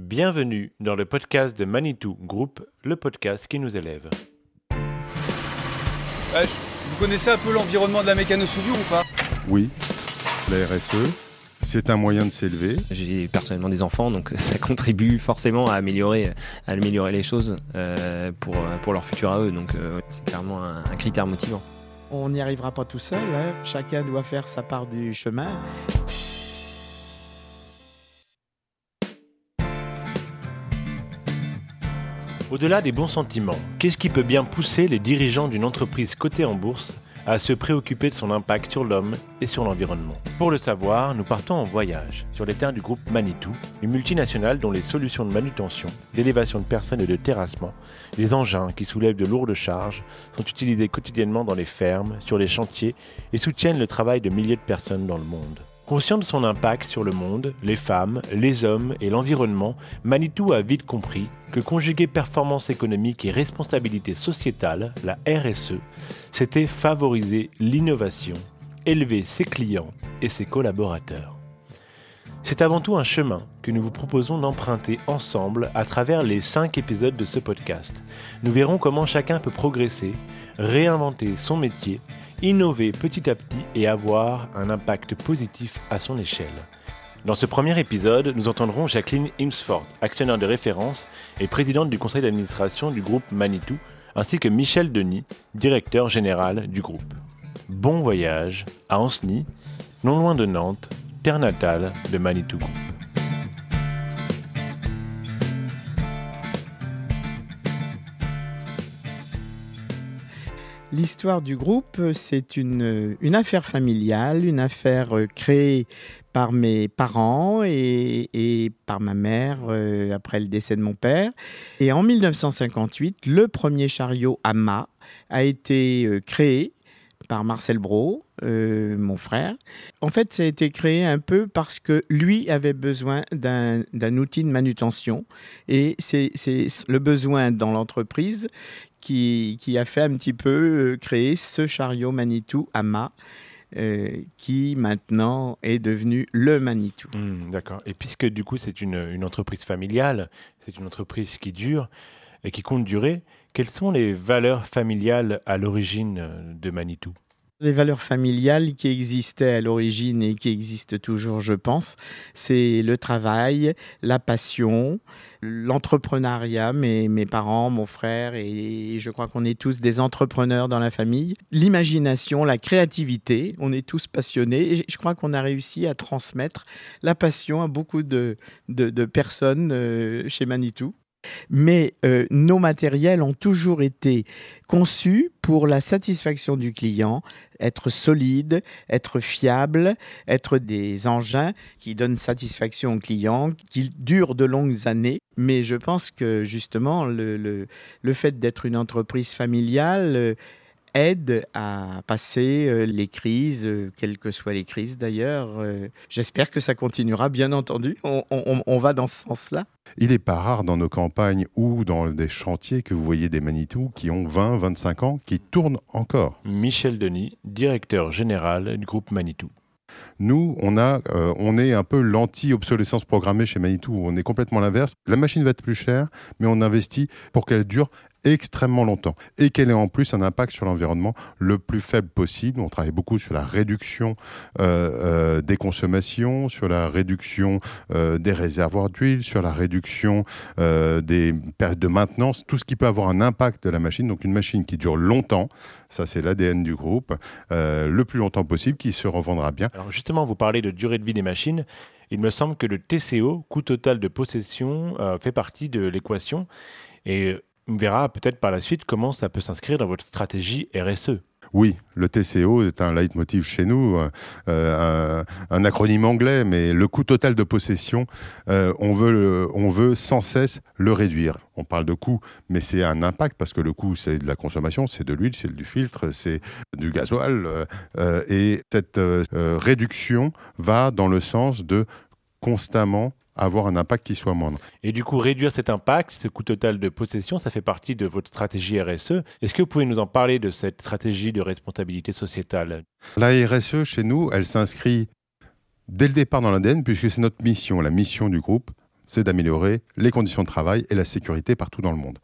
Bienvenue dans le podcast de Manitou Group, le podcast qui nous élève. Ouais, vous connaissez un peu l'environnement de la mécano-soudure ou pas? Oui, la RSE, c'est un moyen de s'élever. J'ai personnellement des enfants, donc ça contribue forcément à améliorer, à améliorer les choses euh, pour, pour leur futur à eux. Donc euh, c'est clairement un, un critère motivant. On n'y arrivera pas tout seul, hein. chacun doit faire sa part du chemin. Au-delà des bons sentiments, qu'est-ce qui peut bien pousser les dirigeants d'une entreprise cotée en bourse à se préoccuper de son impact sur l'homme et sur l'environnement? Pour le savoir, nous partons en voyage sur les terres du groupe Manitou, une multinationale dont les solutions de manutention, d'élévation de personnes et de terrassement, les engins qui soulèvent de lourdes charges, sont utilisés quotidiennement dans les fermes, sur les chantiers et soutiennent le travail de milliers de personnes dans le monde. Conscient de son impact sur le monde, les femmes, les hommes et l'environnement, Manitou a vite compris que conjuguer performance économique et responsabilité sociétale, la RSE, c'était favoriser l'innovation, élever ses clients et ses collaborateurs. C'est avant tout un chemin que nous vous proposons d'emprunter ensemble à travers les cinq épisodes de ce podcast. Nous verrons comment chacun peut progresser, réinventer son métier innover petit à petit et avoir un impact positif à son échelle. Dans ce premier épisode, nous entendrons Jacqueline Imsford, actionnaire de référence et présidente du conseil d'administration du groupe Manitou, ainsi que Michel Denis, directeur général du groupe. Bon voyage à Anceny, non loin de Nantes, terre natale de Manitou Group. L'histoire du groupe, c'est une, une affaire familiale, une affaire euh, créée par mes parents et, par ma mère euh, après le décès de mon père. Et en 1958, le premier chariot à mât a été euh, créé par Marcel Brault, euh, mon frère. En fait, ça a été créé un peu parce que lui avait besoin d'un outil de manutention. Et c'est le besoin dans l'entreprise qui, a fait un petit peu euh, créer ce chariot Manitou mât. euh, qui maintenant est devenu le Manitou. Hmm, D'accord. Et puisque du coup c'est une, une entreprise familiale, c'est une entreprise qui dure et qui compte durer, quelles sont les valeurs familiales à l'origine euh, de Manitou? Les valeurs familiales qui existaient à l'origine et qui existent toujours, je pense, c'est le travail, la passion, l'entrepreneuriat. Mes, mes parents, mon frère, et je crois qu'on est tous des entrepreneurs dans la famille. L'imagination, la créativité, on est tous passionnés. Et je crois qu'on a réussi à transmettre la passion à beaucoup de, personnes euh, chez Manitou. Mais euh, nos matériels ont toujours été conçus pour la satisfaction du client, être solides, être fiables, être des engins qui donnent satisfaction au client, qui durent de longues années. Mais je pense que justement, le, le, le fait d'être une entreprise familiale euh, aide à passer euh, les crises, euh, quelles que soient les crises d'ailleurs. Euh, J'espère que ça continuera, bien entendu. On, on- on va dans ce sens-là. Il n'est pas rare dans nos campagnes ou dans des chantiers que vous voyez des Manitou qui ont 20, 25 ans, qui tournent encore. Michel Denis, directeur général du groupe Manitou. Nous, on, a, euh, on est un peu l'anti-obsolescence programmée chez Manitou. On est complètement l'inverse. La machine va être plus chère, mais on investit pour qu'elle dure extrêmement longtemps et qu'elle ait en plus un impact sur l'environnement le plus faible possible. On travaille beaucoup sur la réduction euh, euh, des consommations, sur la réduction euh, des réservoirs d'huile, sur la réduction des périodes de maintenance, tout ce qui peut avoir un impact de la machine. Donc une machine qui dure longtemps, ça c'est l'ADN du groupe, le plus longtemps possible, qui se revendra bien. Alors justement, vous parlez de durée de vie des machines. Il me semble que le TCO, coût total de possession, fait partie de l'équation. Et on verra peut-être par la suite comment ça peut s'inscrire dans votre stratégie. RSE. Oui, le TCO est un leitmotiv chez nous, euh, un, un acronyme anglais, mais le coût total de possession, euh, on, veut on veut sans cesse le réduire. On parle de coût, mais c'est un impact parce que le coût, c'est de la consommation, c'est de l'huile, c'est du filtre, c'est du gasoil. euh, euh, et cette euh, euh, réduction va dans le sens de constamment avoir un impact qui soit moindre. Et du coup, réduire cet impact, ce coût total de possession, ça fait partie de votre stratégie RSE. Est-ce que vous pouvez nous en parler de cette stratégie de responsabilité sociétale? La RSE, chez nous, elle s'inscrit dès le départ dans l'ADN, puisque c'est notre mission. La mission du groupe, c'est d'améliorer les conditions de travail et la sécurité partout dans le monde.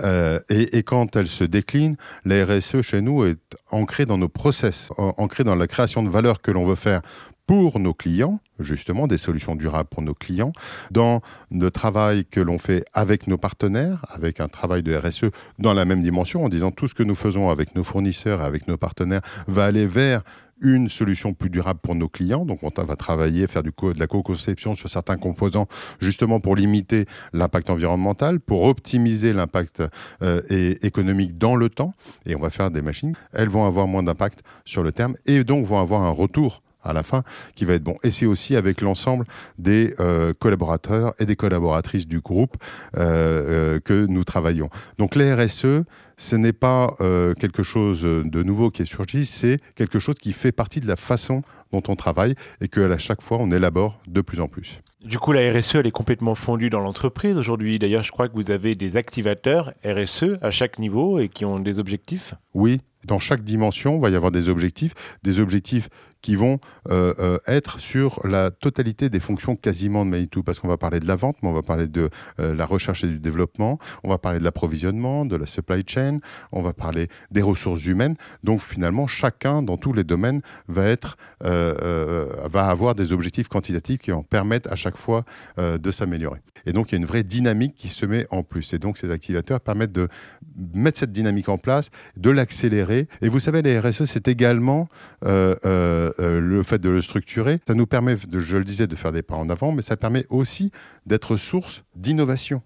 Euh, et, quand elle se décline, la RSE chez nous est ancrée dans nos process, ancrée dans la création de valeur que l'on veut faire pour nos clients, justement, des solutions durables pour nos clients, dans le travail que l'on fait avec nos partenaires, avec un travail de RSE dans la même dimension, en disant tout ce que nous faisons avec nos fournisseurs et avec nos partenaires va aller vers une solution plus durable pour nos clients. Donc, on va travailler, faire de la co-conception sur certains composants, justement pour limiter l'impact environnemental, pour optimiser l'impact euh, économique dans le temps. Et on va faire des machines. Elles vont avoir moins d'impact sur le terme et donc vont avoir un retour à la fin qui va être bon. Et c'est aussi avec l'ensemble des euh, collaborateurs et des collaboratrices du groupe euh, euh, que nous travaillons. Donc les RSE, ce n'est pas quelque chose de nouveau qui est surgi, c'est quelque chose qui fait partie de la façon dont on travaille et que à chaque fois on élabore de plus en plus. Du coup, la RSE, elle est complètement fondue dans l'entreprise aujourd'hui. D'ailleurs, je crois que vous avez des activateurs RSE à chaque niveau et qui ont des objectifs? Oui, dans chaque dimension, il va y avoir des objectifs, des objectifs qui vont euh, euh, être sur la totalité des fonctions quasiment de Manitou, parce qu'on va parler de la vente, mais on va parler de euh, la recherche et du développement, on va parler de l'approvisionnement, de la supply chain, on va parler des ressources humaines. Donc finalement, chacun dans tous les domaines va être, va avoir des objectifs quantitatifs qui en permettent à chaque fois de s'améliorer. Et donc il y a une vraie dynamique qui se met en plus. Et donc ces activateurs permettent de mettre cette dynamique en place, de l'accélérer. Et vous savez, les RSE, c'est également euh, le fait de le structurer, ça nous permet, de, je le disais, de faire des pas en avant, mais ça permet aussi d'être source d'innovation.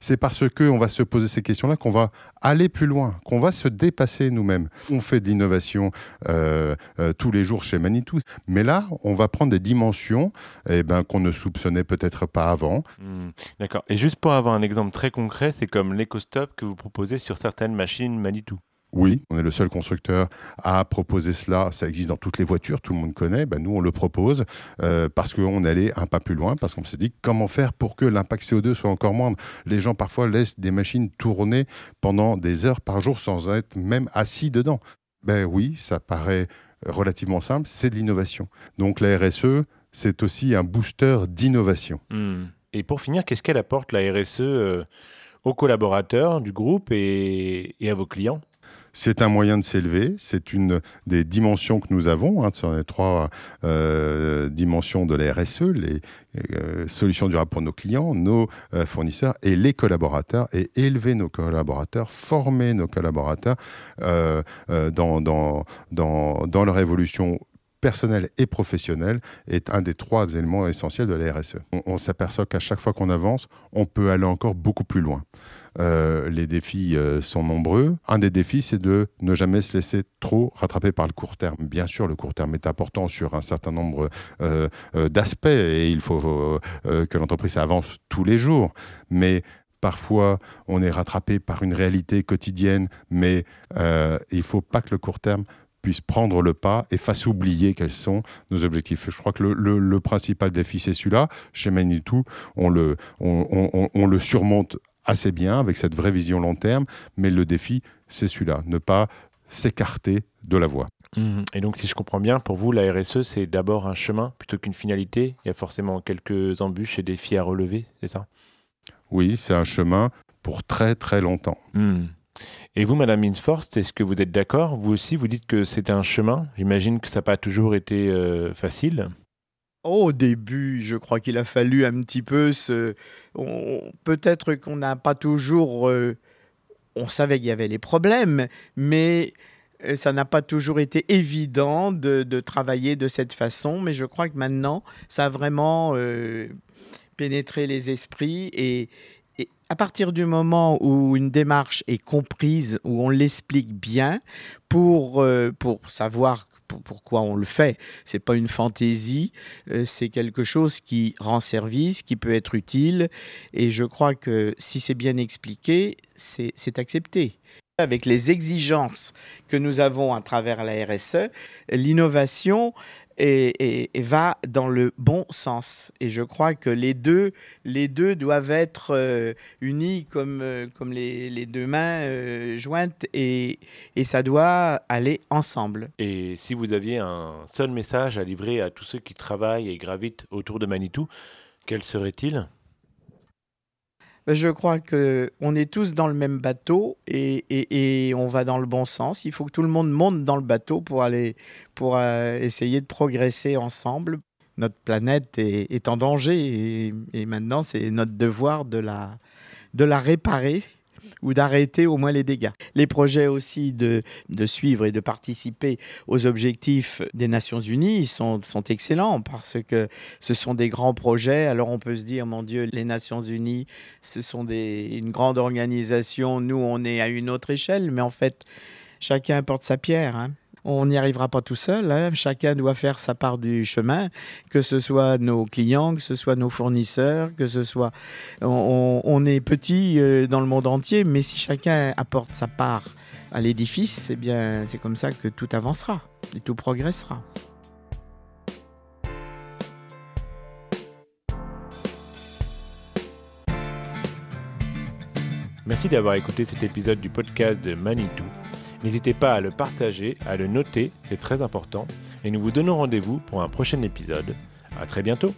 C'est parce qu'on va se poser ces questions-là qu'on va aller plus loin, qu'on va se dépasser nous-mêmes. On fait de l'innovation euh, euh, tous les jours chez Manitou, mais là, on va prendre des dimensions eh ben, qu'on ne soupçonnait peut-être pas avant. Hmm, d'accord. Et juste pour avoir un exemple très concret, c'est comme l'éco-stop que vous proposez sur certaines machines Manitou. Oui, on est le seul constructeur à proposer cela. Ça existe dans toutes les voitures, tout le monde connaît. Ben, nous, on le propose euh, parce qu'on allait un pas plus loin, parce qu'on s'est dit comment faire pour que l'impact CO2 soit encore moindre? Les gens parfois laissent des machines tourner pendant des heures par jour sans être même assis dedans. Ben oui, ça paraît relativement simple, c'est de l'innovation. Donc la RSE, c'est aussi un booster d'innovation. Hmm. Et pour finir, qu'est-ce qu'elle apporte la RSE euh, aux collaborateurs du groupe et à vos clients? C'est un moyen de s'élever, c'est une des dimensions que nous avons, hein, sur les trois euh, dimensions de la RSE, les euh, solutions durables pour nos clients, nos euh, fournisseurs et les collaborateurs, et élever nos collaborateurs, former nos collaborateurs dans, leur évolution personnelle et professionnelle est un des trois éléments essentiels de la RSE. on s'aperçoit qu'à chaque fois qu'on avance, on peut aller encore beaucoup plus loin. Euh, les défis euh, sont nombreux. Un des défis, c'est de ne jamais se laisser trop rattraper par le court terme. Bien sûr, le court terme est important sur un certain nombre euh, d'aspects et il faut que l'entreprise avance tous les jours. Mais parfois, on est rattrapé par une réalité quotidienne, mais il ne faut pas que le court terme puisse prendre le pas et fasse oublier quels sont nos objectifs. Je crois que le, principal défi, c'est celui-là. Chez Manitou, on le, on le surmonte assez bien avec cette vraie vision long terme, mais le défi, c'est celui-là, ne pas s'écarter de la voie. Mmh. Et donc, si je comprends bien, pour vous, la RSE, c'est d'abord un chemin plutôt qu'une finalité. Il y a forcément quelques embûches et défis à relever, c'est ça? Oui, c'est un chemin pour très très longtemps. Mmh. Et vous, Madame Minsforst, est-ce que vous êtes d'accord? Vous aussi, vous dites que c'est un chemin. J'imagine que ça n'a pas toujours été euh, facile. Au début, je crois qu'il a fallu un petit peu se. Peut-être qu'on n'a pas toujours. Euh, on savait qu'il y avait les problèmes, mais euh, ça n'a pas toujours été évident de, travailler de cette façon. Mais je crois que maintenant, ça a vraiment pénétré les esprits et, à partir du moment où une démarche est comprise, où on l'explique bien, pour, pour savoir pourquoi on le fait. C'est pas une fantaisie, euh, c'est quelque chose qui rend service, qui peut être utile. Et je crois que si c'est bien expliqué, c'est accepté. Avec les exigences que nous avons à travers la RSE, l'innovation, et, va dans le bon sens. Et je crois que les deux, les deux doivent être euh, unis comme, euh, comme les, deux mains euh, jointes et, et ça doit aller ensemble. Et si vous aviez un seul message à livrer à tous ceux qui travaillent et gravitent autour de Manitou, quel serait-il? Je crois que on est tous dans le même bateau et, on va dans le bon sens. Il faut que tout le monde monte dans le bateau pour aller pour euh, essayer de progresser ensemble. Notre planète est, est en danger et, et maintenant c'est notre devoir de la de la réparer ou d'arrêter au moins les dégâts. Les projets aussi de, suivre et de participer aux objectifs des Nations Unies sont, excellents parce que ce sont des grands projets. Alors on peut se dire, mon Dieu, les Nations Unies, ce sont une grande organisation, nous on est à une autre échelle, mais en fait, chacun porte sa pierre. Hein on n'y arrivera pas tout seul. Hein. Chacun doit faire sa part du chemin, que ce soit nos clients, que ce soit nos fournisseurs, que ce soit. On, est petit euh, dans le monde entier, mais si chacun apporte sa part à l'édifice, eh bien, c'est comme ça que tout avancera et tout progressera. Merci d'avoir écouté cet épisode du podcast de Manitou. N'hésitez pas à le partager, à le noter, c'est très important. Et nous vous donnons rendez-vous pour un prochain épisode. À très bientôt!